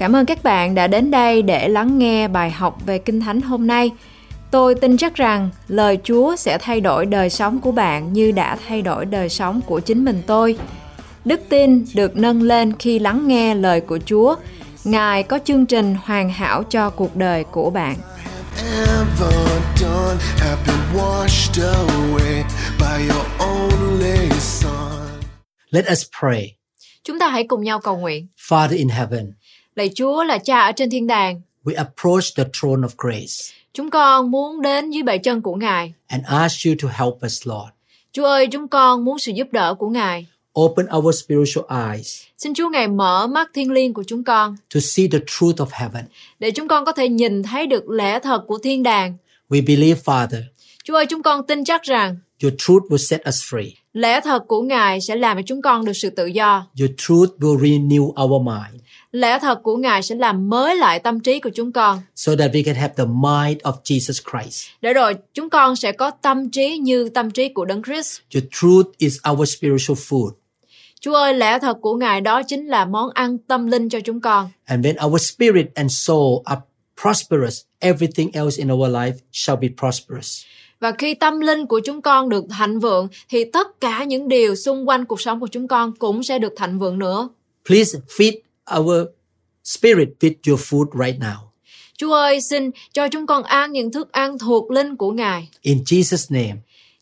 Cảm ơn các bạn đã đến đây để lắng nghe bài học về Kinh Thánh hôm nay. Tôi tin chắc rằng lời Chúa sẽ thay đổi đời sống của bạn như đã thay đổi đời sống của chính mình tôi. Đức tin được nâng lên khi lắng nghe lời của Chúa. Ngài có chương trình hoàn hảo cho cuộc đời của bạn. Let us pray. Chúng ta hãy cùng nhau cầu nguyện. Father in heaven, Lạy Chúa là Cha ở trên thiên đàng. we approach the throne of grace Chúng con muốn đến dưới bệ chân của Ngài. and ask you to help us, Lord. Chúa ơi, chúng con muốn sự giúp đỡ của Ngài. Open our spiritual eyes Xin Chúa Ngài mở mắt thiên liêng của chúng con to see the truth of heaven. để chúng con có thể nhìn thấy được lẽ thật của thiên đàng. We believe, Father, Chúa ơi, chúng con tin chắc rằng your truth will set us free. lẽ thật của Ngài sẽ làm cho chúng con được sự tự do. Your truth will renew our mind Lẽ thật của Ngài sẽ làm mới lại tâm trí của chúng con. so that we can have the mind of Jesus Christ. Để rồi chúng con sẽ có tâm trí như tâm trí của Đấng Christ. Your truth is our spiritual food. Chúa ơi, lẽ thật của Ngài đó chính là món ăn tâm linh cho chúng con. And when our spirit and soul are prosperous, everything else in our life shall be prosperous. Và khi tâm linh của chúng con được thịnh vượng thì tất cả những điều xung quanh cuộc sống của chúng con cũng sẽ được thịnh vượng nữa. Please feed our spirit with your food right now. Chúa ơi, xin cho chúng con ăn những thức ăn thuộc linh của Ngài. In Jesus' name,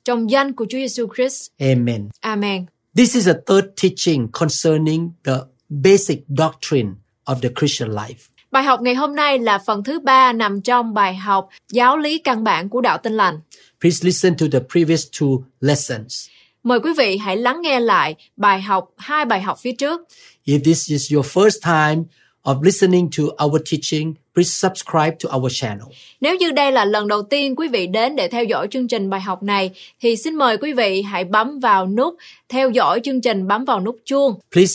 Trong danh của Chúa Giêsu Christ. amen. Amen. This is a third teaching concerning the basic doctrine of the Christian life. Bài học ngày hôm nay là phần thứ ba nằm trong bài học giáo lý căn bản của đạo tin lành. Please listen to the previous two lessons. Mời quý vị hãy lắng nghe lại bài học hai bài học phía trước. If this is your first time of listening to our teaching, please subscribe to our channel. Nếu như đây là lần đầu tiên quý vị đến để theo dõi chương trình bài học này thì xin mời quý vị hãy bấm vào nút theo dõi chương trình bấm vào nút chuông. Please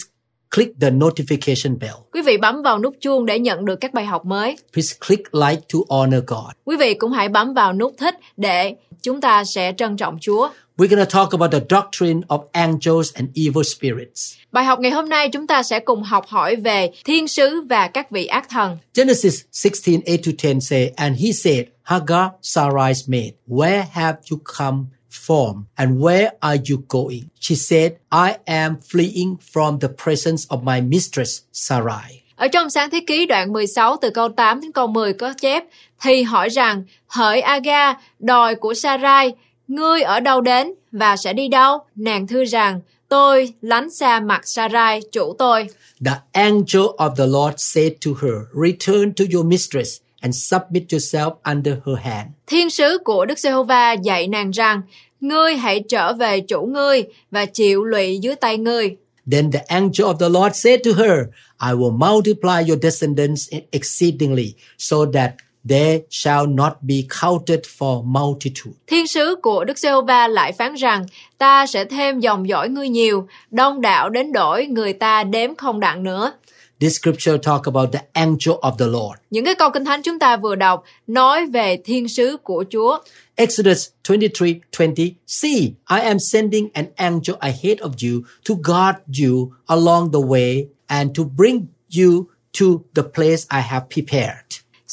click the notification bell. Quý vị bấm vào nút chuông để nhận được các bài học mới. Please click like to honor God. Quý vị cũng hãy bấm vào nút thích để chúng ta sẽ trân trọng Chúa. We're going to talk about the doctrine of angels and evil spirits. Bài học ngày hôm nay chúng ta sẽ cùng học hỏi về thiên sứ và các vị ác thần. Genesis 16, 8 to 10 say, And he said, Hagar, Sarai's maid, where have you come from and where are you going? She said, I am fleeing from the presence of my mistress, Sarai. Ở trong sáng thế ký đoạn 16 từ câu 8 đến câu 10 có chép thì hỏi rằng hỡi Aga đòi của Sarai ngươi ở đâu đến và sẽ đi đâu? Nàng thưa rằng tôi lánh xa mặt Sarai chủ tôi. The angel of the Lord said to her, Return to your mistress and submit yourself under her hand. Thiên sứ của Đức Giê-hô-va dạy nàng rằng ngươi hãy trở về chủ ngươi và chịu lụy dưới tay ngươi. Then the angel of the Lord said to her, I will multiply your descendants exceedingly, so that they shall not be counted for multitude. Thiên sứ của Đức Giê-hô-va lại phán rằng ta sẽ thêm dòng dõi ngươi nhiều, đông đảo đến đổi người ta đếm không đặng nữa. This scripture talk about the angel of the Lord. Những cái câu kinh thánh chúng ta vừa đọc nói về thiên sứ của Chúa. Exodus 23:20 See, I am sending an angel ahead of you to guard you along the way and to bring you to the place I have prepared.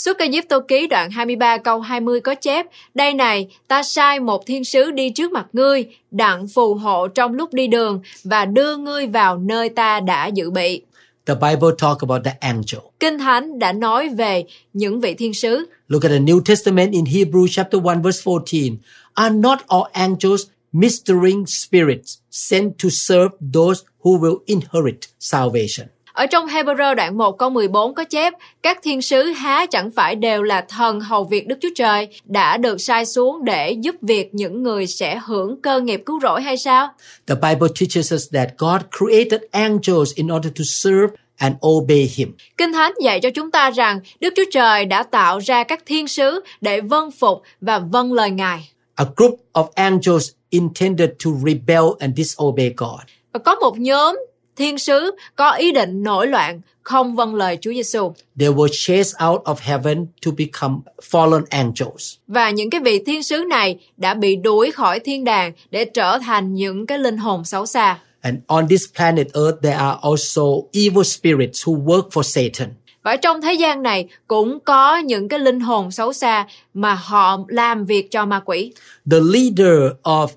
Xuất ca Diếp Tô Ký đoạn 23 câu 20 có chép Đây này, ta sai một thiên sứ đi trước mặt ngươi, đặng phù hộ trong lúc đi đường và đưa ngươi vào nơi ta đã dự bị. The Bible talk about the angel. Kinh Thánh đã nói về những vị thiên sứ. Look at the New Testament in Hebrew chapter 1 verse 14. Are not all angels mystering spirits sent to serve those who will inherit salvation? Ở trong Hebrew đoạn 1 câu 14 có chép, các thiên sứ há chẳng phải đều là thần hầu việc Đức Chúa Trời đã được sai xuống để giúp việc những người sẽ hưởng cơ nghiệp cứu rỗi hay sao? The Bible teaches us that God created angels in order to serve and obey him. Kinh Thánh dạy cho chúng ta rằng Đức Chúa Trời đã tạo ra các thiên sứ để vâng phục và vâng lời Ngài. A group of angels intended to rebel and disobey God. Và có một nhóm thiên sứ có ý định nổi loạn, không vâng lời Chúa Giêsu. They were chased out of heaven to become fallen angels. Và những cái vị thiên sứ này đã bị đuổi khỏi thiên đàng để trở thành những cái linh hồn xấu xa. And on this planet Earth, there are also evil spirits who work for Satan. Và trong thế gian này cũng có những cái linh hồn xấu xa mà họ làm việc cho ma quỷ. The leader of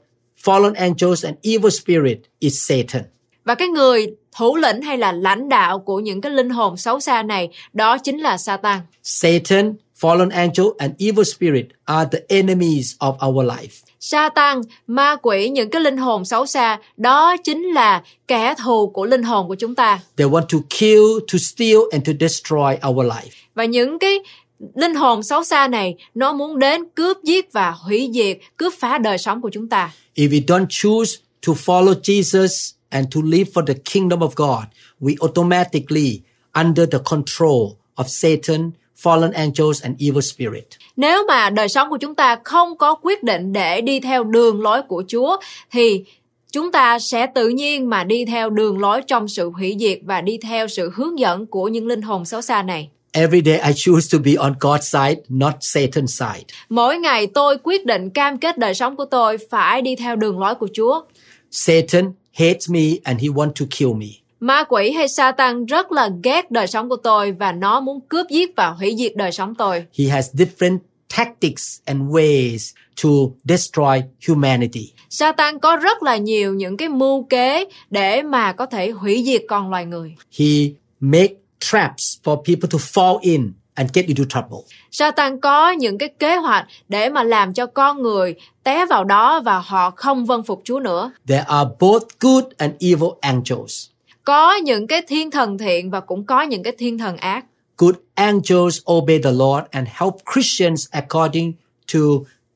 fallen angels and evil spirit is Satan. Và cái người thủ lĩnh hay là lãnh đạo của những cái linh hồn xấu xa này đó chính là Satan. Satan, fallen angel, and evil spirit are the enemies of our life. Satan, ma quỷ, những cái linh hồn xấu xa đó chính là kẻ thù của linh hồn của chúng ta. They want to kill, to steal, and to destroy our life. Và những cái linh hồn xấu xa này nó muốn đến cướp giết và hủy diệt, cướp phá đời sống của chúng ta. If we don't choose to follow Jesus and to live for the kingdom of God, we automatically under the control of Satan, fallen angels, and evil spirit. Nếu mà đời sống của chúng ta không có quyết định để đi theo đường lối của Chúa thì chúng ta sẽ tự nhiên mà đi theo đường lối trong sự hủy diệt và đi theo sự hướng dẫn của những linh hồn xấu xa này. Every day I choose to be on God's side, not Satan's side. Mỗi ngày tôi quyết định cam kết đời sống của tôi phải đi theo đường lối của Chúa. Satan hates me and he wants to kill me. Ma quỷ hay Satan rất là ghét đời sống của tôi và nó muốn cướp giết và hủy diệt đời sống tôi. He has different tactics and ways to destroy humanity. Satan có rất là nhiều những cái mưu kế để mà có thể hủy diệt con loài người. He make traps for people to fall in and get into trouble. Satan có những cái kế hoạch để mà làm cho con người té vào đó và họ không vâng phục Chúa nữa. There are both good and evil angels. Có những cái thiên thần thiện và cũng có những cái thiên thần ác. Good angels obey the Lord and help Christians according to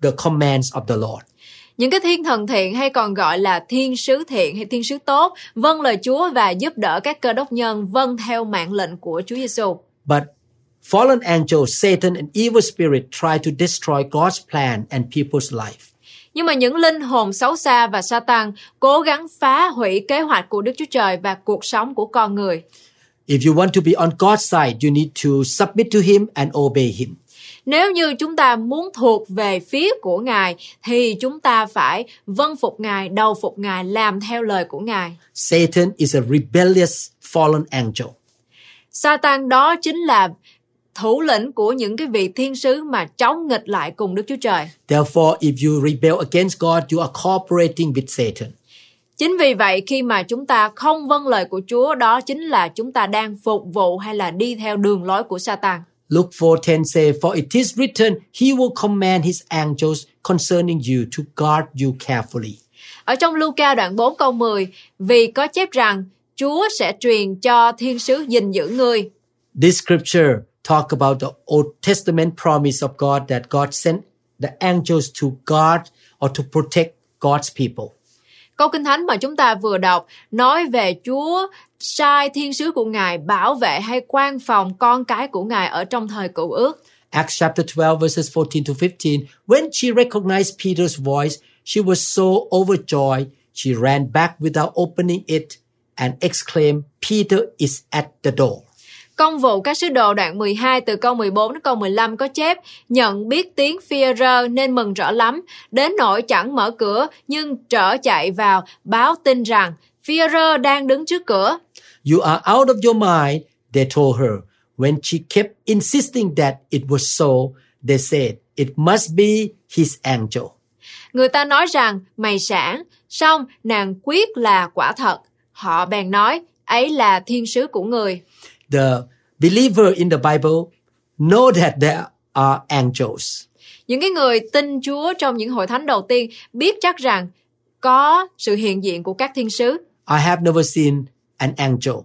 the commands of the Lord. Những cái thiên thần thiện hay còn gọi là thiên sứ thiện hay thiên sứ tốt vâng lời Chúa và giúp đỡ các cơ đốc nhân vâng theo mạng lệnh của Chúa Giêsu. But fallen angels, Satan, and evil spirit try to destroy God's plan and people's life. Nhưng mà những linh hồn xấu xa và Satan cố gắng phá hủy kế hoạch của Đức Chúa Trời và cuộc sống của con người. If you want to be on God's side, you need to submit to Him and obey Him. Nếu như chúng ta muốn thuộc về phía của Ngài thì chúng ta phải vâng phục Ngài, đầu phục Ngài, làm theo lời của Ngài. Satan is a rebellious fallen angel. Satan đó chính là thủ lĩnh của những cái vị thiên sứ mà chống nghịch lại cùng Đức Chúa Trời. Therefore, if you rebel against God, you are cooperating with Satan. Chính vì vậy khi mà chúng ta không vâng lời của Chúa đó chính là chúng ta đang phục vụ hay là đi theo đường lối của Satan. Luke 4:10 say, For it is written, He will command His angels concerning you to guard you carefully. Ở trong Luca đoạn 4 câu 10, vì có chép rằng Chúa sẽ truyền cho thiên sứ gìn giữ ngươi. This scripture talk about the Old Testament promise of God that God sent the angels to guard or to protect God's people. Câu Kinh Thánh mà chúng ta vừa đọc nói về Chúa sai thiên sứ của Ngài bảo vệ hay quan phòng con cái của Ngài ở trong thời cựu ước. Acts chapter 12 verses 14 to 15. When she recognized Peter's voice, she was so overjoyed, she ran back without opening it and exclaimed, Peter is at the door. Công vụ các sứ đồ đoạn 12 từ câu 14 đến câu 15 có chép nhận biết tiếng rơ nên mừng rỡ lắm, đến nỗi chẳng mở cửa nhưng trở chạy vào báo tin rằng rơ đang đứng trước cửa. You are out of your mind, they told her. When she kept insisting that it was so, they said, it must be his angel. Người ta nói rằng mày sản, xong nàng quyết là quả thật. Họ bèn nói, ấy là thiên sứ của người. The believer in the Bible know that there are angels. Những cái người tin Chúa trong những hội thánh đầu tiên biết chắc rằng có sự hiện diện của các thiên sứ. I have never seen an angel,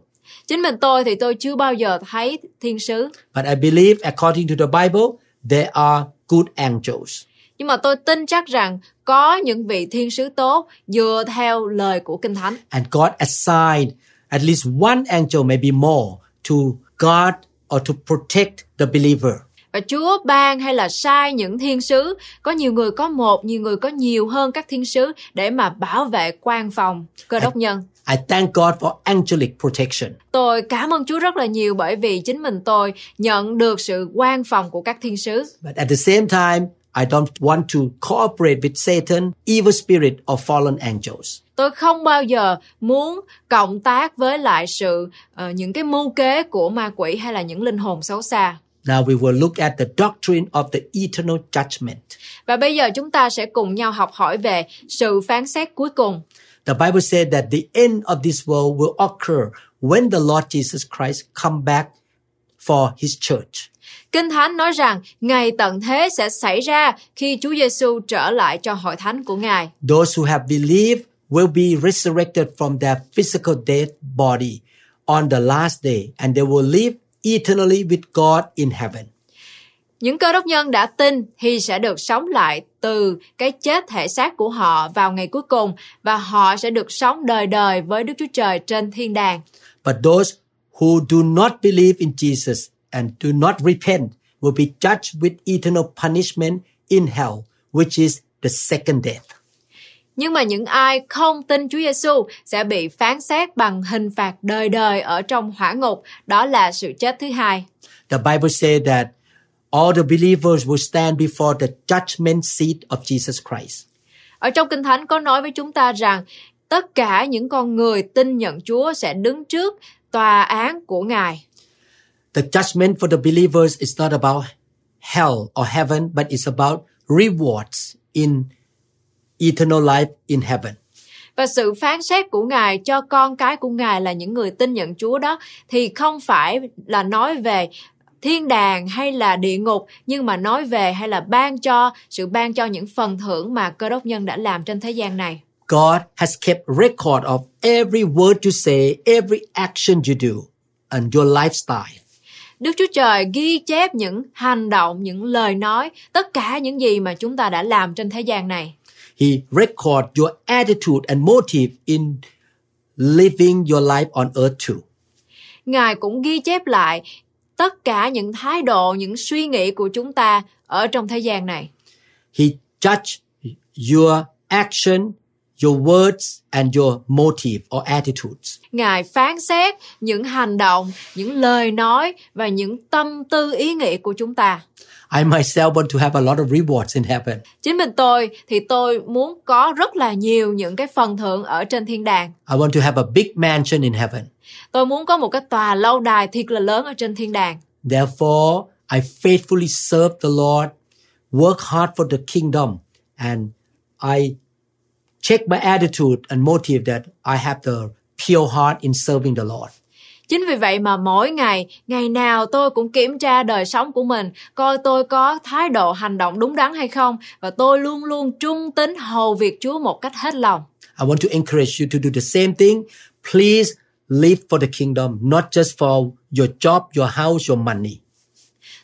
Chính mình tôi thì tôi chưa bao giờ thấy thiên sứ. but I believe according to the Bible, there are good angels. Nhưng mà tôi tin chắc rằng có những vị thiên sứ tốt dựa theo lời của Kinh Thánh. And God assigned at least one angel, maybe more, to guard or to protect the believer. Và Chúa ban hay là sai những thiên sứ, có nhiều người có một, nhiều người có nhiều hơn các thiên sứ để mà bảo vệ quan phòng cơ đốc nhân. I thank God for angelic protection. Tôi cảm ơn Chúa rất là nhiều bởi vì chính mình tôi nhận được sự quan phòng của các thiên sứ. But at the same time, I don't want to cooperate with Satan, evil spirit, or fallen angels. Tôi không bao giờ muốn cộng tác với lại sự ờ, những cái mưu kế của ma quỷ hay là những linh hồn xấu xa. Now we will look at the doctrine of the eternal judgment. Và bây giờ chúng ta sẽ cùng nhau học hỏi về sự phán xét cuối cùng. The Bible said that the end of this world will occur when the Lord Jesus Christ come back for his church. Kinh Thánh nói rằng ngày tận thế sẽ xảy ra khi Chúa Giêsu trở lại cho hội thánh của Ngài. Those who have believed will be resurrected from their physical dead body on the last day and they will live eternally with God in heaven. Những cơ đốc nhân đã tin thì sẽ được sống lại từ cái chết thể xác của họ vào ngày cuối cùng và họ sẽ được sống đời đời với Đức Chúa Trời trên thiên đàng. But those who do not believe in Jesus and do not repent will be judged with eternal punishment in hell, which is the second death. Nhưng mà những ai không tin Chúa Giêsu sẽ bị phán xét bằng hình phạt đời đời ở trong hỏa ngục, đó là sự chết thứ hai. The Bible says that all the believers will stand before the judgment seat of Jesus Christ. Ở trong Kinh Thánh có nói với chúng ta rằng tất cả những con người tin nhận Chúa sẽ đứng trước tòa án của Ngài. The judgment for the believers is not about hell or heaven, but it's about rewards in eternal life in heaven. Và sự phán xét của Ngài cho con cái của Ngài là những người tin nhận Chúa đó thì không phải là nói về thiên đàng hay là địa ngục nhưng mà nói về hay là ban cho sự ban cho những phần thưởng mà cơ đốc nhân đã làm trên thế gian này. God has kept record of every word you say, every action you do, and your lifestyle. Đức Chúa Trời ghi chép những hành động, những lời nói, tất cả những gì mà chúng ta đã làm trên thế gian này. He record your attitude and motive in living your life on earth too. Ngài cũng ghi chép lại tất cả những thái độ, những suy nghĩ của chúng ta ở trong thế gian này. He judge your action, your words, and your motive or attitudes. Ngài phán xét những hành động, những lời nói và những tâm tư ý nghĩ của chúng ta. I myself want to have a lot of rewards in heaven. Chính mình tôi thì tôi muốn có rất là nhiều những cái phần thưởng ở trên thiên đàng. I want to have a big mansion in heaven. Tôi muốn có một cái tòa lâu đài thiệt là lớn ở trên thiên đàng. Therefore, I faithfully serve the Lord, work hard for the kingdom, and I check my attitude and motive that I have the pure heart in serving the Lord. Chính vì vậy mà mỗi ngày, ngày nào tôi cũng kiểm tra đời sống của mình, coi tôi có thái độ hành động đúng đắn hay không và tôi luôn luôn trung tín hầu việc Chúa một cách hết lòng. I want to encourage you to do the same thing. Please live for the kingdom, not just for your job, your house, your money.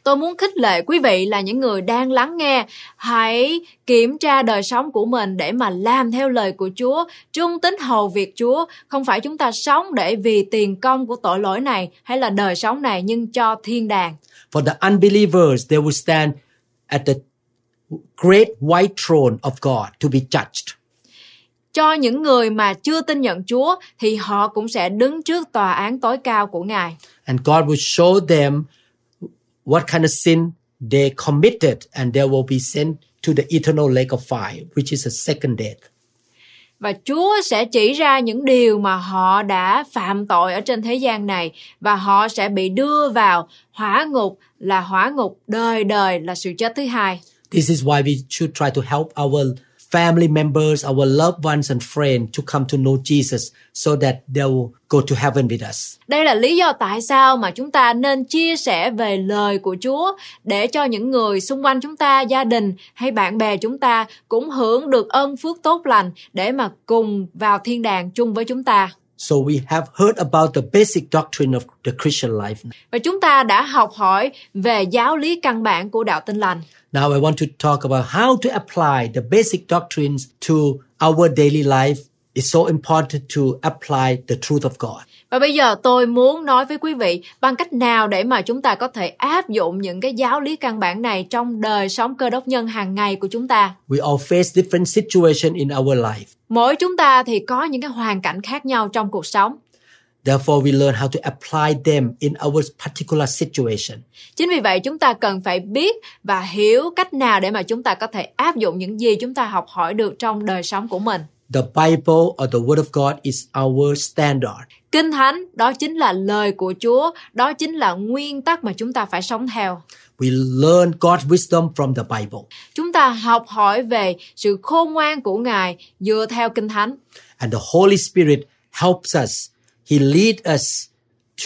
Tôi muốn khích lệ quý vị là những người đang lắng nghe, hãy kiểm tra đời sống của mình để mà làm theo lời của Chúa, trung tín hầu việc Chúa. Không phải chúng ta sống để vì tiền công của tội lỗi này hay là đời sống này nhưng cho thiên đàng. For the unbelievers, they will stand at the great white throne of God to be judged. Cho những người mà chưa tin nhận Chúa thì họ cũng sẽ đứng trước tòa án tối cao của Ngài. And God will show them what kind of sin they committed, and they will be sent to the eternal lake of fire, which is a second death. Và Chúa sẽ chỉ ra những điều mà họ đã phạm tội ở trên thế gian này và họ sẽ bị đưa vào hỏa ngục là hỏa ngục đời đời là sự chết thứ hai. This is why we should try to help our family members, our loved ones, and friends to come to know Jesus so that they will go to heaven with us. Đây là lý do tại sao mà chúng ta nên chia sẻ về lời của Chúa để cho những người xung quanh chúng ta, gia đình hay bạn bè chúng ta cũng hưởng được ơn phước tốt lành để mà cùng vào thiên đàng chung với chúng ta. So we have heard about the basic doctrine of the Christian life. Và chúng ta đã học hỏi về giáo lý căn bản của đạo tin lành. Now I want to talk about how to apply the basic doctrines to our daily life. It's so important to apply the truth of God. Và bây giờ tôi muốn nói với quý vị bằng cách nào để mà chúng ta có thể áp dụng những cái giáo lý căn bản này trong đời sống cơ đốc nhân hàng ngày của chúng ta. We all face different situations in our life. Mỗi chúng ta thì có những cái hoàn cảnh khác nhau trong cuộc sống. Therefore, we learn how to apply them in our particular situation. Chính vì vậy chúng ta cần phải biết và hiểu cách nào để mà chúng ta có thể áp dụng những gì chúng ta học hỏi được trong đời sống của mình. The Bible or the Word of God is our standard. Kinh Thánh đó chính là lời của Chúa, đó chính là nguyên tắc mà chúng ta phải sống theo. We learn God's wisdom from the Bible. Chúng ta học hỏi về sự khôn ngoan của Ngài dựa theo Kinh Thánh. And the Holy Spirit helps us. He leads us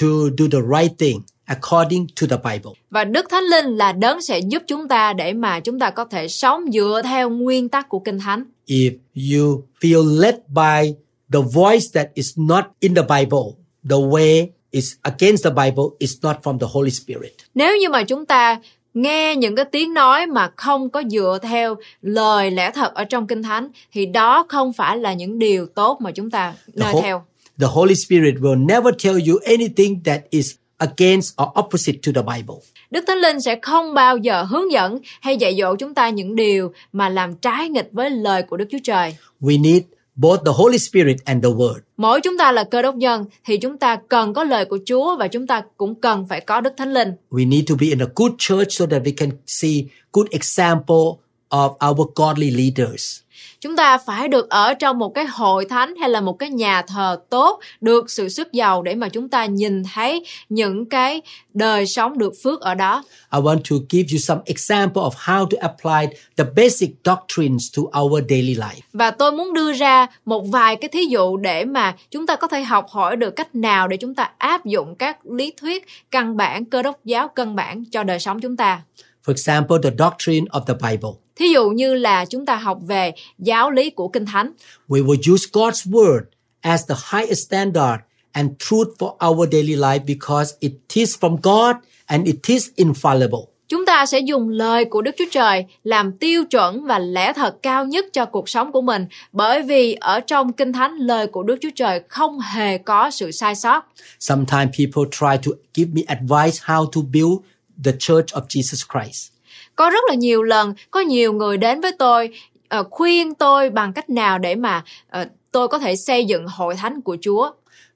to do the right thing according to the Bible. Và Đức Thánh Linh là đấng sẽ giúp chúng ta để mà chúng ta có thể sống dựa theo nguyên tắc của Kinh Thánh. If you feel led by the voice that is not in the Bible, the way is against the Bible is not from the Holy Spirit. Nếu như mà chúng ta nghe những cái tiếng nói mà không có dựa theo lời lẽ thật ở trong Kinh Thánh thì đó không phải là những điều tốt mà chúng ta The, nơi Ho- theo. the Holy Spirit will never tell you anything that is against or opposite to the Bible. Đức Thánh Linh sẽ không bao giờ hướng dẫn hay dạy dỗ chúng ta những điều mà làm trái nghịch với lời của Đức Chúa Trời. We need both the Holy Spirit and the Word. Mỗi chúng ta là cơ đốc nhân thì chúng ta cần có lời của Chúa và chúng ta cũng cần phải có Đức Thánh Linh. We need to be in a good church so that we can see good example of our godly leaders. Chúng ta phải được ở trong một cái hội thánh hay là một cái nhà thờ tốt, được sự sức giàu để mà chúng ta nhìn thấy những cái đời sống được phước ở đó. I want to give you some example of how to apply the basic doctrines to our daily life. Và tôi muốn đưa ra một vài cái thí dụ để mà chúng ta có thể học hỏi được cách nào để chúng ta áp dụng các lý thuyết căn bản cơ đốc giáo căn bản cho đời sống chúng ta. For example, the doctrine of the Bible. Thí dụ như là chúng ta học về giáo lý của Kinh Thánh. We will use God's word as the highest standard and truth for our daily life because it is from God and it is infallible. Chúng ta sẽ dùng lời của Đức Chúa Trời làm tiêu chuẩn và lẽ thật cao nhất cho cuộc sống của mình bởi vì ở trong Kinh Thánh lời của Đức Chúa Trời không hề có sự sai sót. Sometimes people try to give me advice how to build the church of Jesus Christ. Có rất là nhiều lần có nhiều người đến với tôi ờ, khuyên tôi bằng cách nào để mà ờ, tôi có thể xây dựng hội thánh của Chúa.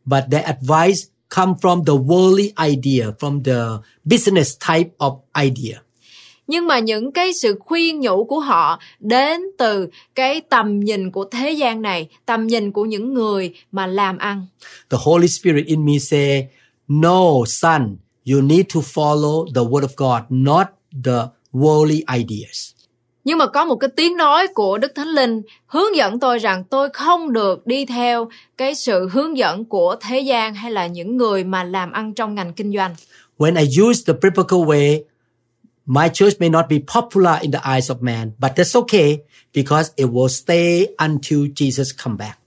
But their advice come from the worldly idea, from the business type of idea. Nhưng mà những cái sự khuyên nhủ của họ đến từ cái tầm nhìn của thế gian này, tầm nhìn của những người mà làm ăn. The Holy Spirit in me say, no, son, you need to follow the word of God, not the worldly ideas. Nhưng mà có một cái tiếng nói của Đức Thánh Linh hướng dẫn tôi rằng tôi không được đi theo cái sự hướng dẫn của thế gian hay là những người mà làm ăn trong ngành kinh doanh. When I use the biblical way, my church may not be popular in the eyes of man, but that's okay because it will stay until Jesus come back.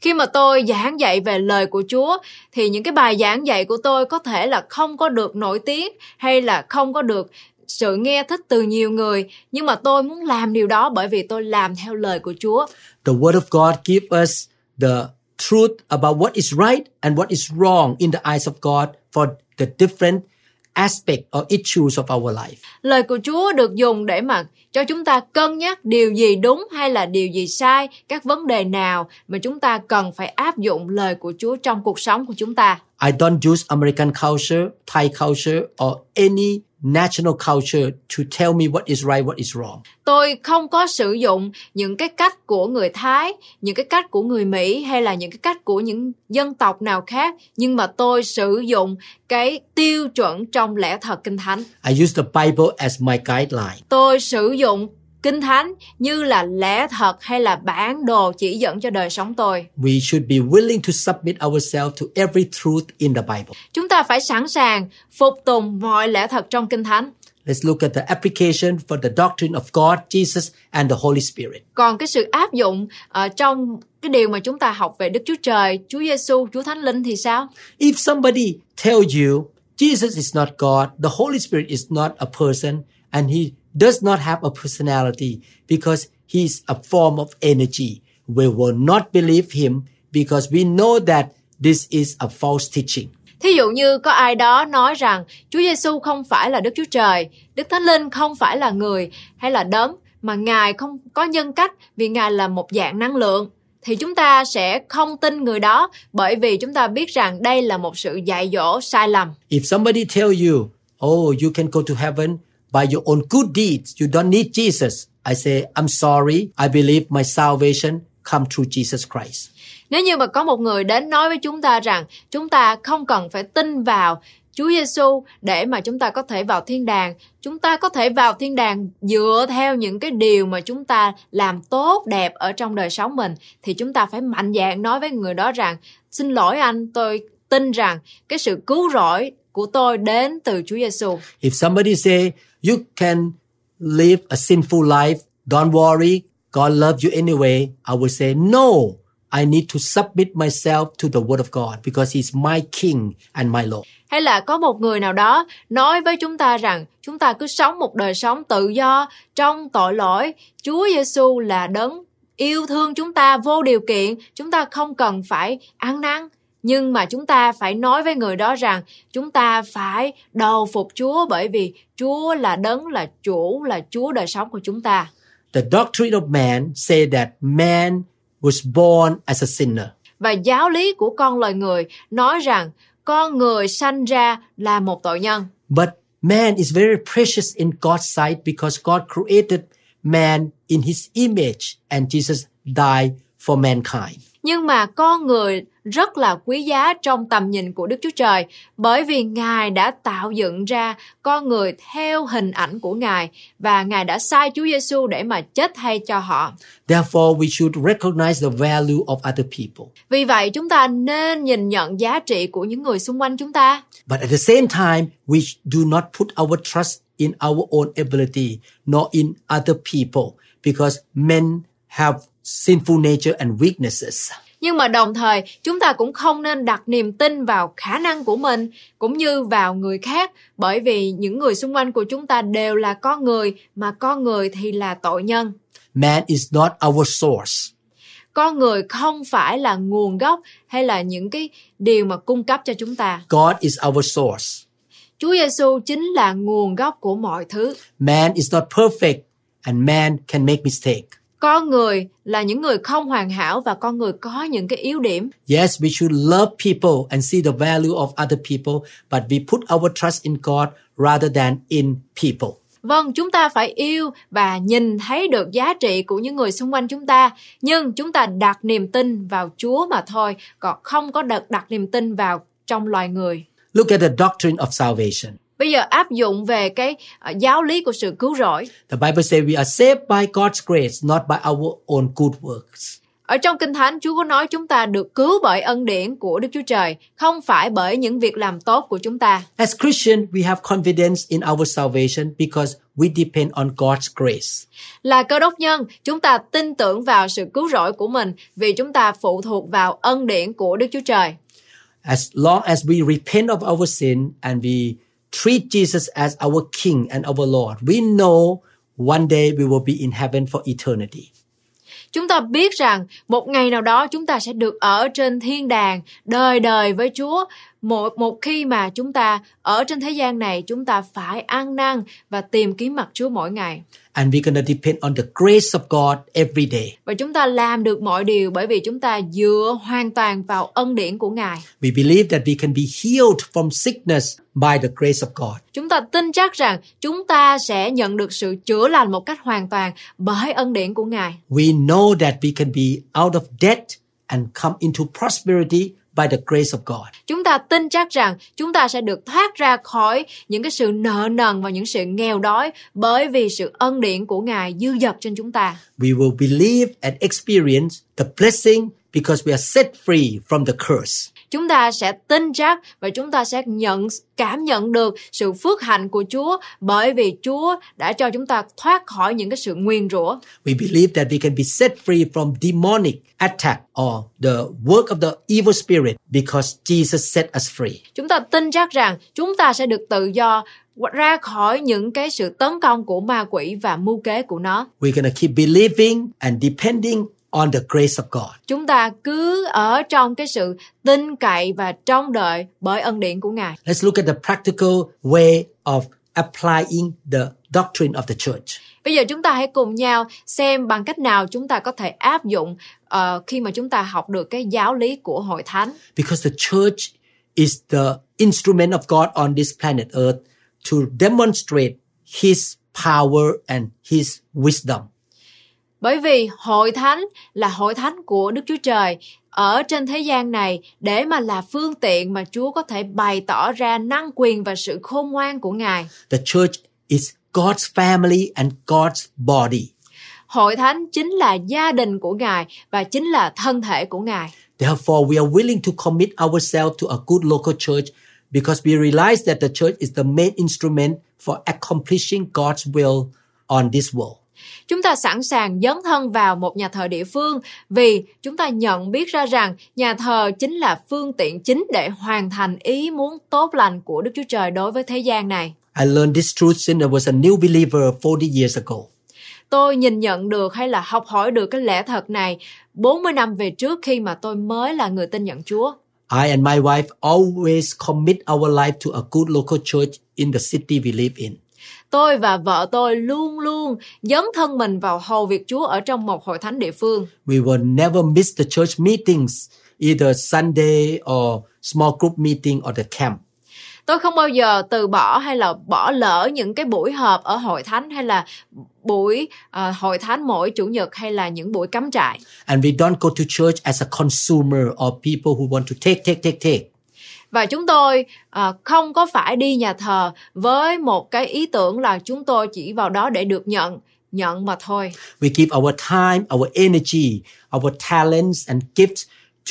Khi mà tôi giảng dạy về lời của Chúa thì những cái bài giảng dạy của tôi có thể là không có được nổi tiếng hay là không có được sự nghe thích từ nhiều người nhưng mà tôi muốn làm điều đó bởi vì tôi làm theo lời của Chúa. The word of God give us the truth about what is right and what is wrong in the eyes of God for the different aspect or issues of our life. Lời của Chúa được dùng để mà cho chúng ta cân nhắc điều gì đúng hay là điều gì sai, các vấn đề nào mà chúng ta cần phải áp dụng lời của Chúa trong cuộc sống của chúng ta. I don't use American culture, Thai culture, or any national culture to tell me what is right, what is wrong. Tôi không có sử dụng những cái cách của người Thái, những cái cách của người Mỹ hay là những cái cách của những dân tộc nào khác, nhưng mà tôi sử dụng cái tiêu chuẩn trong lẽ thật kinh thánh. I use the Bible as my guideline. Tôi sử dụng kinh thánh như là lẽ thật hay là bản đồ chỉ dẫn cho đời sống tôi. We should be willing to submit ourselves to every truth in the Bible. Chúng ta phải sẵn sàng phục tùng mọi lẽ thật trong kinh thánh. Let's look at the application for the doctrine of God, Jesus, and the Holy Spirit. Còn cái sự áp dụng ở trong cái điều mà chúng ta học về Đức Chúa Trời, Chúa Giêsu, Chúa Thánh Linh thì sao? If somebody tell you Jesus is not God, the Holy Spirit is not a person, and he does not have a personality because he is a form of energy, we will not believe him because we know that this is a false teaching. Thí dụ như có ai đó nói rằng Chúa Giêsu không phải là Đức Chúa Trời, Đức Thánh Linh không phải là người hay là đấng mà Ngài không có nhân cách vì Ngài là một dạng năng lượng thì chúng ta sẽ không tin người đó bởi vì chúng ta biết rằng đây là một sự dạy dỗ sai lầm. If somebody tell you, oh, you can go to heaven by your own good deeds, you don't need Jesus. I say, I'm sorry. I believe my salvation come through Jesus Christ. Nếu như mà có một người đến nói với chúng ta rằng chúng ta không cần phải tin vào Chúa Giêsu để mà chúng ta có thể vào thiên đàng, chúng ta có thể vào thiên đàng dựa theo những cái điều mà chúng ta làm tốt đẹp ở trong đời sống mình thì chúng ta phải mạnh dạn nói với người đó rằng xin lỗi anh, tôi tin rằng cái sự cứu rỗi của tôi đến từ Chúa Giêsu. If somebody say you can live a sinful life, don't worry, God loves you anyway, I will say no. I need to submit myself to the word of God because he's my king and my Lord. Hay là có một người nào đó nói với chúng ta rằng chúng ta cứ sống một đời sống tự do trong tội lỗi. Chúa Giêsu là đấng yêu thương chúng ta vô điều kiện, chúng ta không cần phải ăn năn. Nhưng mà chúng ta phải nói với người đó rằng chúng ta phải đầu phục Chúa bởi vì Chúa là đấng là chủ là Chúa đời sống của chúng ta. The doctrine of man say that man was born as a sinner. Và giáo lý của con loài người nói rằng con người sanh ra là một tội nhân. But man is very precious in God's sight because God created man in his image and Jesus died for mankind. Nhưng mà con người rất là quý giá trong tầm nhìn của Đức Chúa Trời bởi vì Ngài đã tạo dựng ra con người theo hình ảnh của Ngài và Ngài đã sai Chúa Giêsu để mà chết thay cho họ. Therefore, we should recognize the value of other people. Vì vậy chúng ta nên nhìn nhận giá trị của những người xung quanh chúng ta. But at the same time, we do not put our trust in our own ability nor in other people because men have sinful nature and weaknesses. Nhưng mà đồng thời chúng ta cũng không nên đặt niềm tin vào khả năng của mình cũng như vào người khác bởi vì những người xung quanh của chúng ta đều là con người mà con người thì là tội nhân. Man is not our source. Con người không phải là nguồn gốc hay là những cái điều mà cung cấp cho chúng ta. God is our source. Chúa Giêsu chính là nguồn gốc của mọi thứ. Man is not perfect and man can make mistake. Con người là những người không hoàn hảo và con người có những cái yếu điểm. Yes, we should love people and see the value of other people, but we put our trust in God rather than in people. Vâng, chúng ta phải yêu và nhìn thấy được giá trị của những người xung quanh chúng ta, nhưng chúng ta đặt niềm tin vào Chúa mà thôi, còn không có đặt đặt niềm tin vào trong loài người. Look at the doctrine of salvation. Bây giờ áp dụng về cái ờ, giáo lý của sự cứu rỗi. The Bible says we are saved by God's grace, not by our own good works. Ở trong Kinh Thánh, Chúa có nói chúng ta được cứu bởi ân điển của Đức Chúa Trời, không phải bởi những việc làm tốt của chúng ta. As Christians, we have confidence in our salvation because we depend on God's grace. Là cơ đốc nhân, chúng ta tin tưởng vào sự cứu rỗi của mình vì chúng ta phụ thuộc vào ân điển của Đức Chúa Trời. As long as we repent of our sin and we treat Jesus as our King and our Lord, we know one day we will be in heaven for eternity. Chúng ta biết rằng một ngày nào đó chúng ta sẽ được ở trên thiên đàng đời đời với Chúa. Một một khi mà chúng ta ở trên thế gian này, chúng ta phải ăn năn và tìm kiếm mặt Chúa mỗi ngày. And we're to depend on the grace of God every day. Và chúng ta làm được mọi điều bởi vì chúng ta dựa hoàn toàn vào ân điển của Ngài. We believe that we can be healed from sickness by the grace of God. Chúng ta tin chắc rằng chúng ta sẽ nhận được sự chữa lành một cách hoàn toàn bởi ân điển của Ngài. We know that we can be out of debt and come into prosperity by the grace of God. Chúng ta tin chắc rằng chúng ta sẽ được thoát ra khỏi những cái sự nợ nần và những sự nghèo đói bởi vì sự ân điển của Ngài dư dật trên chúng ta. We will believe and experience the blessing because we are set free from the curse. Chúng ta sẽ tin chắc và chúng ta sẽ nhận cảm nhận được sự phước hạnh của Chúa bởi vì Chúa đã cho chúng ta thoát khỏi những cái sự nguyền rủa. We believe that we can be set free from demonic attack or the work of the evil spirit because Jesus set us free. Chúng ta tin chắc rằng chúng ta sẽ được tự do ra khỏi những cái sự tấn công của ma quỷ và mưu kế của nó. We're to keep believing and depending on the grace of God. Chúng ta cứ ở trong cái sự tin cậy và trông đợi bởi ân điển của Ngài. Let's look at the practical way of applying the doctrine of the church. Bây giờ chúng ta hãy cùng nhau xem bằng cách nào chúng ta có thể áp dụng ờ, khi mà chúng ta học được cái giáo lý của hội thánh. Because the church is the instrument of God on this planet Earth to demonstrate His power and His wisdom. Bởi vì hội thánh là hội thánh của Đức Chúa Trời ở trên thế gian này để mà là phương tiện mà Chúa có thể bày tỏ ra năng quyền và sự khôn ngoan của Ngài. The church is God's family and God's body. Hội thánh chính là gia đình của Ngài và chính là thân thể của Ngài. Therefore, we are willing to commit ourselves to a good local church because we realize that the church is the main instrument for accomplishing God's will on this world. Chúng ta sẵn sàng dấn thân vào một nhà thờ địa phương vì chúng ta nhận biết ra rằng nhà thờ chính là phương tiện chính để hoàn thành ý muốn tốt lành của Đức Chúa Trời đối với thế gian này. I learned this truth since I was a new believer 40 years ago. Tôi nhìn nhận được hay là học hỏi được cái lẽ thật này 40 năm về trước khi mà tôi mới là người tin nhận Chúa. I and my wife always commit our life to a good local church in the city we live in. Tôi và vợ tôi luôn luôn dấn thân mình vào hầu việc Chúa ở trong một hội thánh địa phương. We will never miss the church meetings, either Sunday or small group meeting or the camp. Tôi không bao giờ từ bỏ hay là bỏ lỡ những cái buổi họp ở hội thánh hay là buổi ờ, hội thánh mỗi chủ nhật hay là những buổi cắm trại. And we don't go to church as a consumer or people who want to take, take, take, take. Và chúng tôi ờ, không có phải đi nhà thờ với một cái ý tưởng là chúng tôi chỉ vào đó để được nhận, nhận mà thôi. We give our time, our energy, our talents and gifts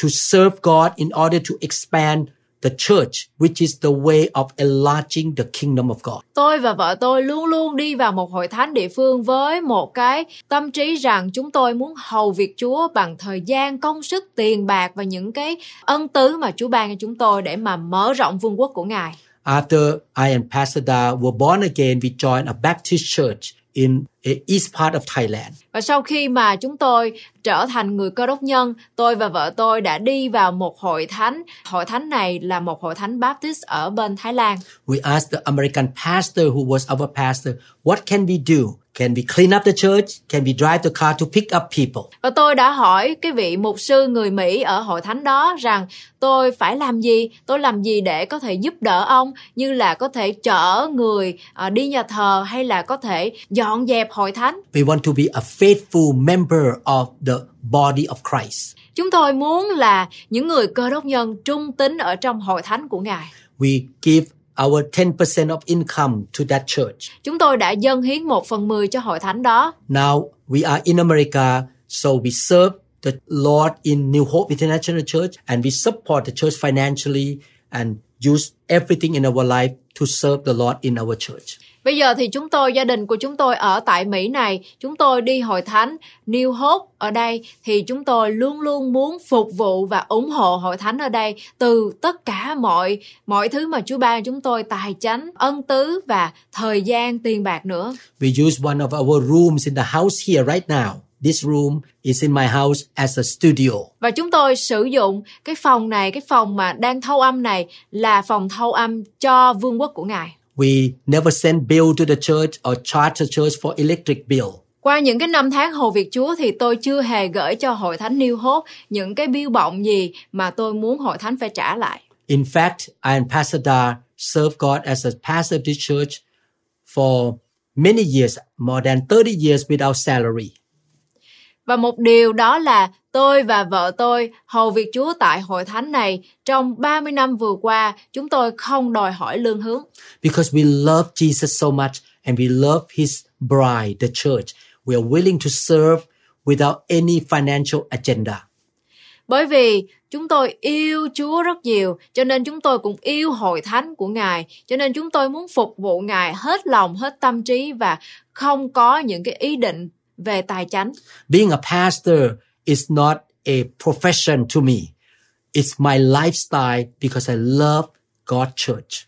to serve God in order to expand the church, which is the way of enlarging the kingdom of God. Tôi và vợ tôi luôn luôn đi vào một hội thánh địa phương với một cái tâm trí rằng chúng tôi muốn hầu việc Chúa bằng thời gian, công sức, tiền bạc và những cái ân tứ mà Chúa ban cho chúng tôi để mà mở rộng vương quốc của Ngài. After I and Pastor Da were born again, we joined a Baptist church in the east part of Thailand. Và sau khi mà chúng tôi trở thành người cơ đốc nhân, tôi và vợ tôi đã đi vào một hội thánh. Hội thánh này là một hội thánh Baptist ở bên Thái Lan. We asked the American pastor who was our pastor, what can we do? Can we clean up the church? Can we drive the car to pick up people? Và tôi đã hỏi cái vị mục sư người Mỹ ở hội thánh đó rằng tôi phải làm gì, tôi làm gì để có thể giúp đỡ ông như là có thể chở người à, đi nhà thờ hay là có thể dọn dẹp hội thánh. We want to be a faithful member of the body of Christ. Chúng tôi muốn là những người cơ đốc nhân trung tín ở trong hội thánh của Ngài. We give our 10% of income to that church. Chúng tôi đã dâng hiến một phần mười cho hội thánh đó. Now we are in America, so we serve the Lord in New Hope International Church and we support the church financially and use everything in our life to serve the Lord in our church. Bây giờ thì chúng tôi, gia đình của chúng tôi ở tại Mỹ này, chúng tôi đi hội thánh New Hope ở đây thì chúng tôi luôn luôn muốn phục vụ và ủng hộ hội thánh ở đây từ tất cả mọi mọi thứ mà Chúa ban chúng tôi tài chánh, ân tứ và thời gian tiền bạc nữa. We use one of our rooms in the house here right now. This room is in my house as a studio. Và chúng tôi sử dụng cái phòng này, cái phòng mà đang thâu âm này là phòng thâu âm cho vương quốc của Ngài. We never send bill to the church or charge the church for electric bill. Qua những cái năm tháng hầu việc Chúa thì tôi chưa hề gửi cho hội thánh New Hope những cái bill bọng gì mà tôi muốn hội thánh phải trả lại. In fact, I and Pastor Da served God as a pastor of this church for many years, more than 30 years without salary. Và một điều đó là tôi và vợ tôi hầu việc Chúa tại hội thánh này trong 30 năm vừa qua, chúng tôi không đòi hỏi lương hướng. Because we love Jesus so much and we love his bride, the church, we are willing to serve without any financial agenda. Bởi vì chúng tôi yêu Chúa rất nhiều, cho nên chúng tôi cũng yêu hội thánh của Ngài, cho nên chúng tôi muốn phục vụ Ngài hết lòng, hết tâm trí và không có những cái ý định về tài chánh. Being a pastor is not a profession to me. It's my lifestyle because I love God's church.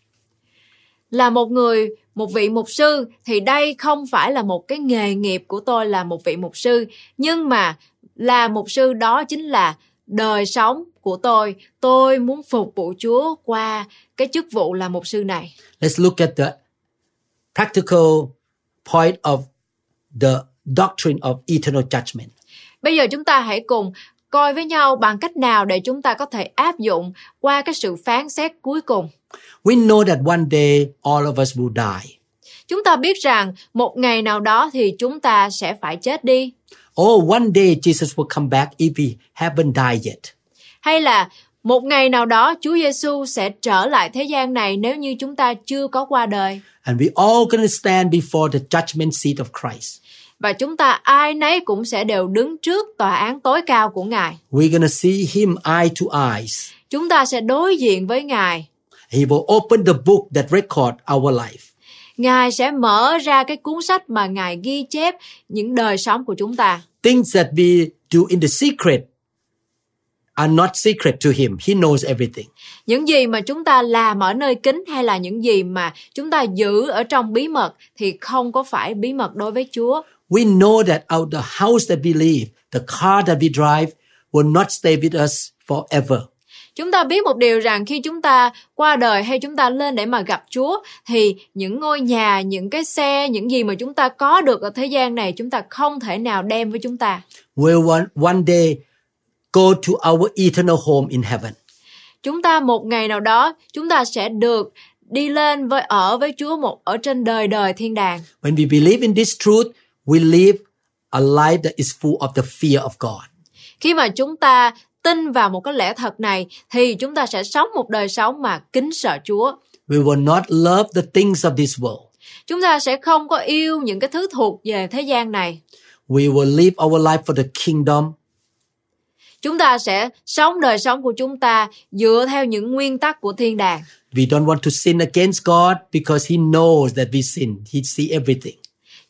Là một người, một vị mục sư thì đây không phải là một cái nghề nghiệp của tôi là một vị mục sư, nhưng mà là mục sư đó chính là đời sống của tôi. Tôi muốn phục vụ Chúa qua cái chức vụ là mục sư này. Let's look at the practical point of the doctrine of eternal judgment. Bây giờ chúng ta hãy cùng coi với nhau bằng cách nào để chúng ta có thể áp dụng qua cái sự phán xét cuối cùng. We know that one day all of us will die. Chúng ta biết rằng một ngày nào đó thì chúng ta sẽ phải chết đi. Oh, one day Jesus will come back if we haven't died yet. Hay là một ngày nào đó Chúa Giêsu sẽ trở lại thế gian này nếu như chúng ta chưa có qua đời. And we all going to stand before the judgment seat of Christ. Và chúng ta ai nấy cũng sẽ đều đứng trước tòa án tối cao của Ngài. We're to see him eye to eyes. Chúng ta sẽ đối diện với Ngài. He will open the book that record our life. Ngài sẽ mở ra cái cuốn sách mà Ngài ghi chép những đời sống của chúng ta. Things that we do in the secret are not secret to him. He knows everything. Những gì mà chúng ta làm ở nơi kín hay là những gì mà chúng ta giữ ở trong bí mật thì không có phải bí mật đối với Chúa. We know that out the house that we live, the car that we drive will not stay with us forever. Chúng ta biết một điều rằng khi chúng ta qua đời hay chúng ta lên để mà gặp Chúa thì những ngôi nhà, những cái xe, những gì mà chúng ta có được ở thế gian này chúng ta không thể nào đem với chúng ta. We'll one, one day go to our eternal home in heaven. Chúng ta một ngày nào đó chúng ta sẽ được đi lên với ở với Chúa một ở trên đời đời thiên đàng. When we believe in this truth, we live a life that is full of the fear of God. Khi mà chúng ta tin vào một cái lẽ thật này thì chúng ta sẽ sống một đời sống mà kính sợ Chúa. We will not love the things of this world. Chúng ta sẽ không có yêu những cái thứ thuộc về thế gian này. We will live our life for the kingdom Chúng ta sẽ sống đời sống của chúng ta dựa theo những nguyên tắc của thiên đàng. We don't want to sin against God because He knows that we sin. He see everything.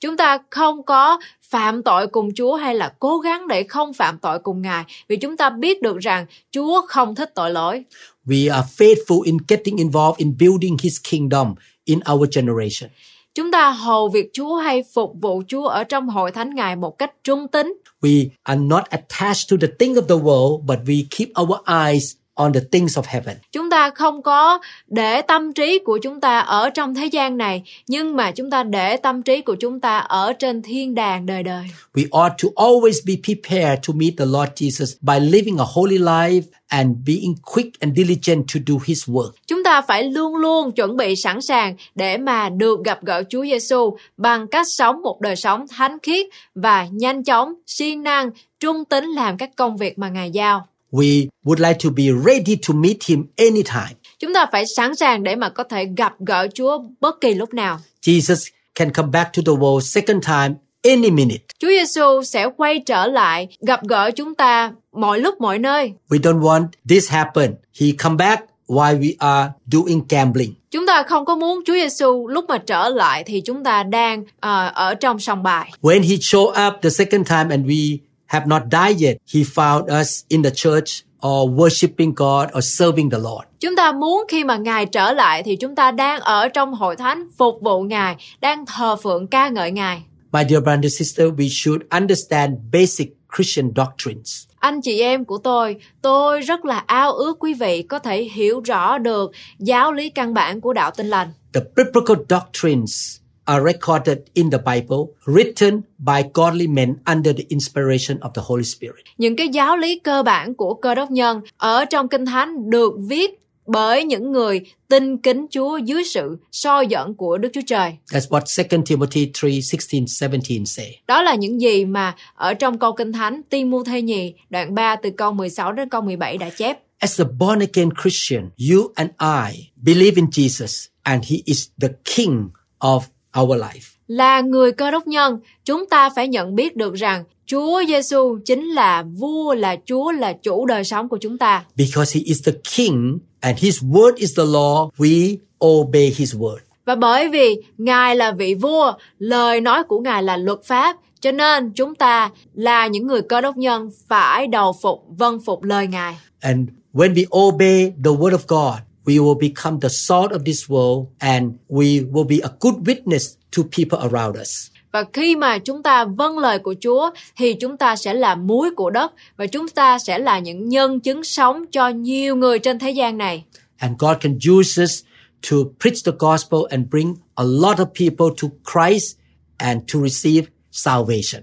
Chúng ta không có phạm tội cùng Chúa hay là cố gắng để không phạm tội cùng Ngài vì chúng ta biết được rằng Chúa không thích tội lỗi. We are faithful in getting involved in building His kingdom in our generation. Chúng ta hầu việc Chúa hay phục vụ Chúa ở trong hội thánh Ngài một cách trung tín. We are not attached to the thing of the world, but we keep our eyes on the things of heaven. Chúng ta không có để tâm trí của chúng ta ở trong thế gian này, nhưng mà chúng ta để tâm trí của chúng ta ở trên thiên đàng đời đời. We ought to always be prepared to meet the Lord Jesus by living a holy life and being quick and diligent to do His work. Chúng ta phải luôn luôn chuẩn bị sẵn sàng để mà được gặp gỡ Chúa Giêsu bằng cách sống một đời sống thánh khiết và nhanh chóng, siêng năng, trung tín làm các công việc mà Ngài giao. We would like to be ready to meet Him anytime. Chúng ta phải sẵn sàng để mà có thể gặp gỡ Chúa bất kỳ lúc nào. Jesus can come back to the world second time any minute. Chúa Giêsu sẽ quay trở lại gặp gỡ chúng ta mọi lúc mọi nơi. We don't want this happen. He come back while we are doing gambling. Chúng ta không có muốn Chúa Giêsu lúc mà trở lại thì chúng ta đang ờ, ở trong sòng bài. When he show up the second time and we have not died yet, he found us in the church or worshiping God or serving the Lord. Chúng ta muốn khi mà Ngài trở lại thì chúng ta đang ở trong hội thánh phục vụ Ngài, đang thờ phượng ca ngợi Ngài. My dear brother and sister, we should understand basic Christian doctrines. Anh chị em của tôi, tôi rất là ao ước quý vị có thể hiểu rõ được giáo lý căn bản của đạo Tin lành. The biblical doctrines are recorded in the Bible, written by godly men under the inspiration of the Holy Spirit. Những cái giáo lý cơ bản của cơ đốc nhân ở trong Kinh Thánh được viết bởi những người tin kính Chúa dưới sự soi dẫn của Đức Chúa Trời. That's what 2 Timothy 3 16, 17 say. Đó là những gì mà ở trong câu Kinh Thánh Ti-mô-thê nhì đoạn 3 từ câu 16 đến câu 17 đã chép. As a born again Christian, you and I believe in Jesus and he is the king of our life. Là người cơ đốc nhân, chúng ta phải nhận biết được rằng Chúa Giêsu chính là vua, là Chúa, là chủ đời sống của chúng ta. Because he is the king and his word is the law, we obey his word. Và bởi vì Ngài là vị vua, lời nói của Ngài là luật pháp, cho nên chúng ta là những người cơ đốc nhân phải đầu phục, vâng phục lời Ngài. And when we obey the word of God, we will become the salt of this world and we will be a good witness to people around us. Và khi mà chúng ta vâng lời của Chúa thì chúng ta sẽ là muối của đất và chúng ta sẽ là những nhân chứng sống cho nhiều người trên thế gian này. And God can use us to preach the gospel and bring a lot of people to Christ and to receive salvation.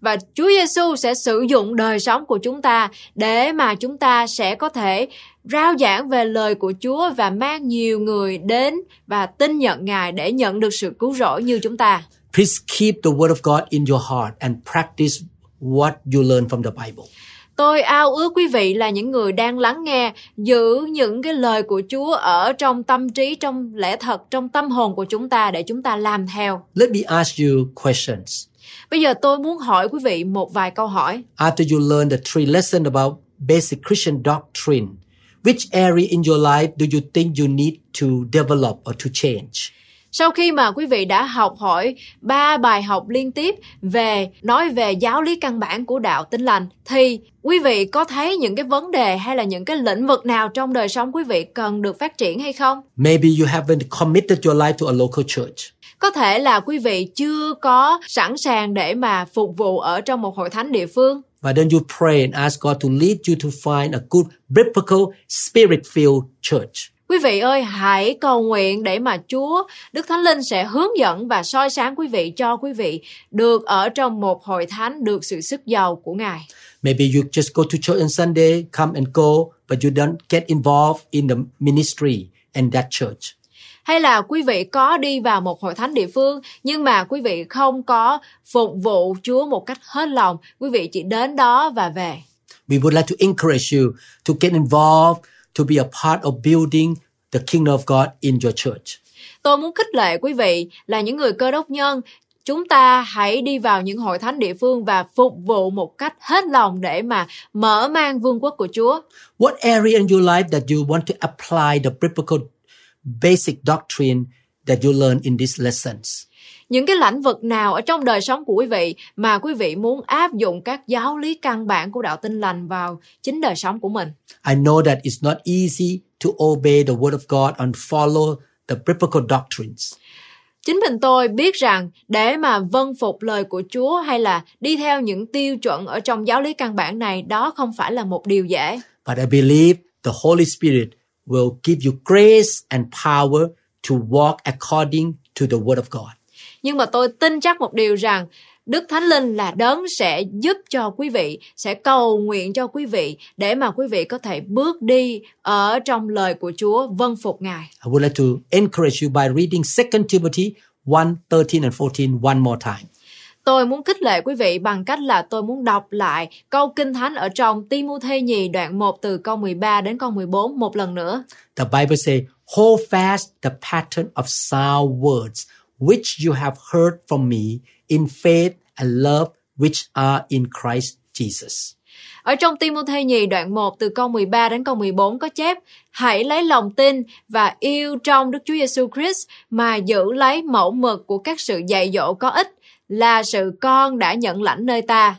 Và Chúa Giêsu sẽ sử dụng đời sống của chúng ta để mà chúng ta sẽ có thể rao giảng về lời của Chúa và mang nhiều người đến và tin nhận Ngài để nhận được sự cứu rỗi như chúng ta. Please keep the word of God in your heart and practice what you learn from the Bible. Tôi ao ước quý vị là những người đang lắng nghe giữ những cái lời của Chúa ở trong tâm trí, trong lẽ thật, trong tâm hồn của chúng ta để chúng ta làm theo. Let me ask you questions. Bây giờ tôi muốn hỏi quý vị một vài câu hỏi. After you learn the three lessons about basic Christian doctrine, which area in your life do you think you need to develop or to change? Sau khi mà quý vị đã học hỏi ba bài học liên tiếp về nói về giáo lý căn bản của đạo Tin lành thì quý vị có thấy những cái vấn đề hay là những cái lĩnh vực nào trong đời sống quý vị cần được phát triển hay không? Maybe you haven't committed your life to a local church. Có thể là quý vị chưa có sẵn sàng để mà phục vụ ở trong một hội thánh địa phương. Why don't you pray and ask God to lead you to find a good biblical spirit-filled church? Quý vị ơi, hãy cầu nguyện để mà Chúa Đức Thánh Linh sẽ hướng dẫn và soi sáng quý vị cho quý vị được ở trong một hội thánh được sự sức giàu của Ngài. Maybe you just go to church on Sunday, come and go, but you don't get involved in the ministry in that church. Hay là quý vị có đi vào một hội thánh địa phương nhưng mà quý vị không có phục vụ Chúa một cách hết lòng, quý vị chỉ đến đó và về. We would like to encourage you to get involved, to be a part of building the kingdom of God in your church. Tôi muốn khích lệ quý vị là những người cơ đốc nhân, chúng ta hãy đi vào những hội thánh địa phương và phục vụ một cách hết lòng để mà mở mang vương quốc của Chúa. What area in your life that you want to apply the biblical basic doctrine that you learn in these lessons? Những cái lĩnh vực nào ở trong đời sống của quý vị mà quý vị muốn áp dụng các giáo lý căn bản của đạo tin lành vào chính đời sống của mình? I know that it's not easy to obey the word of God and follow the biblical doctrines. Chính mình tôi biết rằng để mà vâng phục lời của Chúa hay là đi theo những tiêu chuẩn ở trong giáo lý căn bản này đó không phải là một điều dễ. But I believe the Holy Spirit will give you grace and power to walk according to the word of God. Nhưng mà tôi tin chắc một điều rằng Đức Thánh Linh là đấng sẽ giúp cho quý vị, sẽ cầu nguyện cho quý vị để mà quý vị có thể bước đi ở trong lời của Chúa, vâng phục Ngài. I would like to encourage you by reading 2 Timothy 1, 13 and 14 one more time. Tôi muốn khích lệ quý vị bằng cách là tôi muốn đọc lại câu kinh thánh ở trong Timôthê nhì đoạn 1 từ câu 13 đến câu 14 một lần nữa. The Bible says, Hold fast the pattern of sound words which you have heard from me in faith and love which are in Christ Jesus. Ở trong Timôthê nhì đoạn 1 từ câu 13 đến câu 14 có chép Hãy lấy lòng tin và yêu trong Đức Chúa Giêsu Christ mà giữ lấy mẫu mực của các sự dạy dỗ có ích là sự con đã nhận lãnh nơi ta.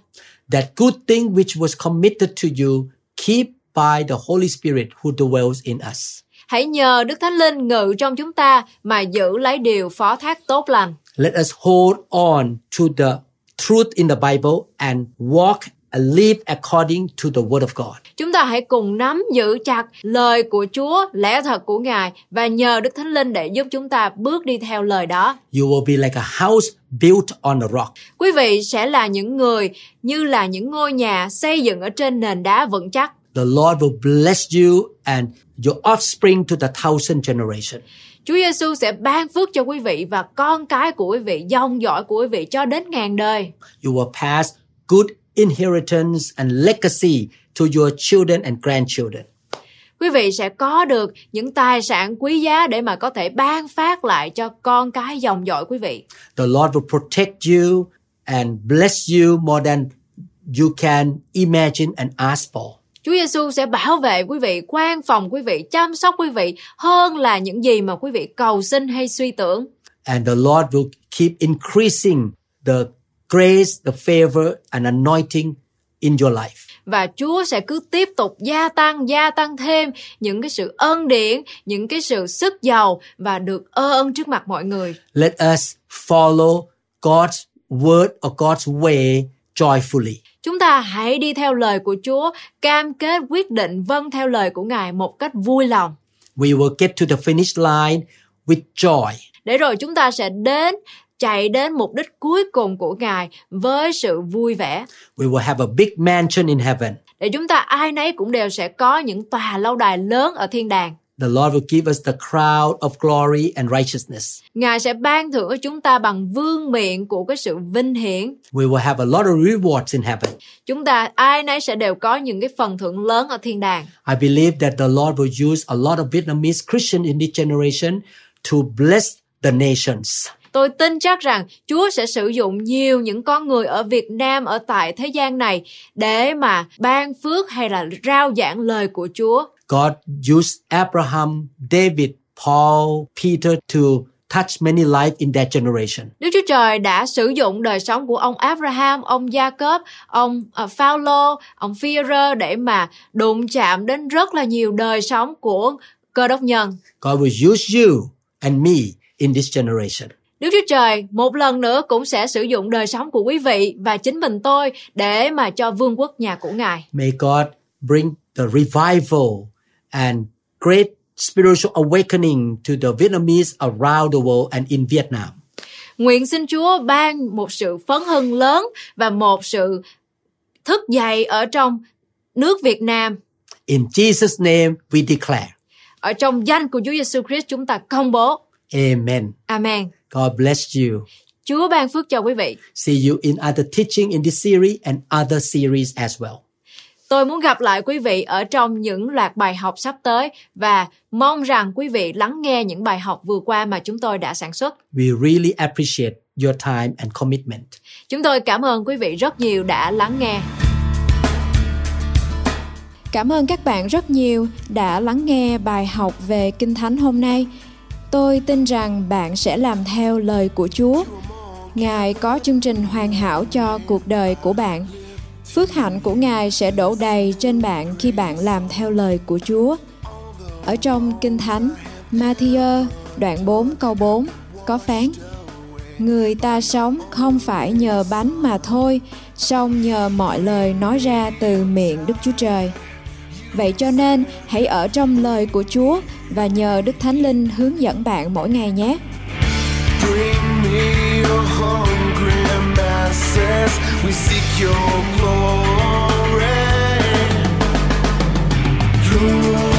That good thing which was committed to you, keep by the Holy Spirit who dwells in us. Hãy nhờ Đức Thánh Linh ngự trong chúng ta mà giữ lấy điều phó thác tốt lành. Let us hold on to the truth in the Bible and walk live according to the Word of God. Chúng ta hãy cùng nắm giữ chặt lời của Chúa, lẽ thật của Ngài và nhờ Đức Thánh Linh để giúp chúng ta bước đi theo lời đó. You will be like a house built on a rock. Quý vị sẽ là những người như là những ngôi nhà xây dựng ở trên nền đá vững chắc. The Lord will bless you and your offspring to the thousand generation. Chúa Giêsu sẽ ban phước cho quý vị và con cái của quý vị, dòng dõi của quý vị cho đến ngàn đời. You will pass good inheritance and legacy to your children and grandchildren. Quý vị sẽ có được những tài sản quý giá để mà có thể ban phát lại cho con cái dòng dõi quý vị. The Lord will protect you and bless you more than you can imagine and ask for. Chúa Giêsu sẽ bảo vệ quý vị, quan phòng quý vị, chăm sóc quý vị hơn là những gì mà quý vị cầu xin hay suy tưởng. And the Lord will keep increasing the grace, the favor, and anointing in your life. Và Chúa sẽ cứ tiếp tục gia tăng, gia tăng thêm những cái sự ân điển, những cái sự sức giàu và được ơ ân trước mặt mọi người. Let us follow God's word or God's way joyfully. Chúng ta hãy đi theo lời của Chúa, cam kết quyết định vâng theo lời của Ngài một cách vui lòng. We will get to the finish line with joy. Để rồi chúng ta sẽ đến chạy đến mục đích cuối cùng của Ngài với sự vui vẻ. We will have a big mansion in heaven. Để chúng ta ai nấy cũng đều sẽ có những tòa lâu đài lớn ở thiên đàng. The Lord will give us the crown of glory and righteousness. Ngài sẽ ban thưởng cho chúng ta bằng vương miện của cái sự vinh hiển. We will have a lot of rewards in heaven. Chúng ta ai nấy sẽ đều có những cái phần thưởng lớn ở thiên đàng. I believe that the Lord will use a lot of Vietnamese Christian in this generation to bless the nations. Tôi tin chắc rằng Chúa sẽ sử dụng nhiều những con người ở Việt Nam ở tại thế gian này để mà ban phước hay là rao giảng lời của Chúa. God used Abraham, David, Paul, Peter to touch many lives in that generation. Đức Chúa Trời đã sử dụng đời sống của ông Abraham, ông Jacob, ông uh, Phaolô, ông Phi-rơ để mà đụng chạm đến rất là nhiều đời sống của cơ đốc nhân. God will use you and me in this generation. Đức Chúa Trời một lần nữa cũng sẽ sử dụng đời sống của quý vị và chính mình tôi để mà cho vương quốc nhà của Ngài. May God bring the revival and great spiritual awakening to the Vietnamese around the world and in Vietnam. Nguyện xin Chúa ban một sự phấn hưng lớn và một sự thức dậy ở trong nước Việt Nam. In Jesus' name we declare. Ở trong danh của Chúa Giêsu Christ chúng ta công bố. Amen. Amen. God bless you. Chúa ban phước cho quý vị. See you in other teaching in this series and other series as well. Tôi muốn gặp lại quý vị ở trong những loạt bài học sắp tới và mong rằng quý vị lắng nghe những bài học vừa qua mà chúng tôi đã sản xuất. We really appreciate your time and commitment. Chúng tôi cảm ơn quý vị rất nhiều đã lắng nghe. Cảm ơn các bạn rất nhiều đã lắng nghe bài học về Kinh Thánh hôm nay. Tôi tin rằng bạn sẽ làm theo lời của Chúa. Ngài có chương trình hoàn hảo cho cuộc đời của bạn. Phước hạnh của Ngài sẽ đổ đầy trên bạn khi bạn làm theo lời của Chúa. Ở trong Kinh Thánh, Matthew đoạn 4 câu 4 có phán Người ta sống không phải nhờ bánh mà thôi, song nhờ mọi lời nói ra từ miệng Đức Chúa Trời. Vậy cho nên hãy ở trong lời của Chúa và nhờ Đức Thánh Linh hướng dẫn bạn mỗi ngày nhé. Bring me your hungry masses. We seek your glory. Lord,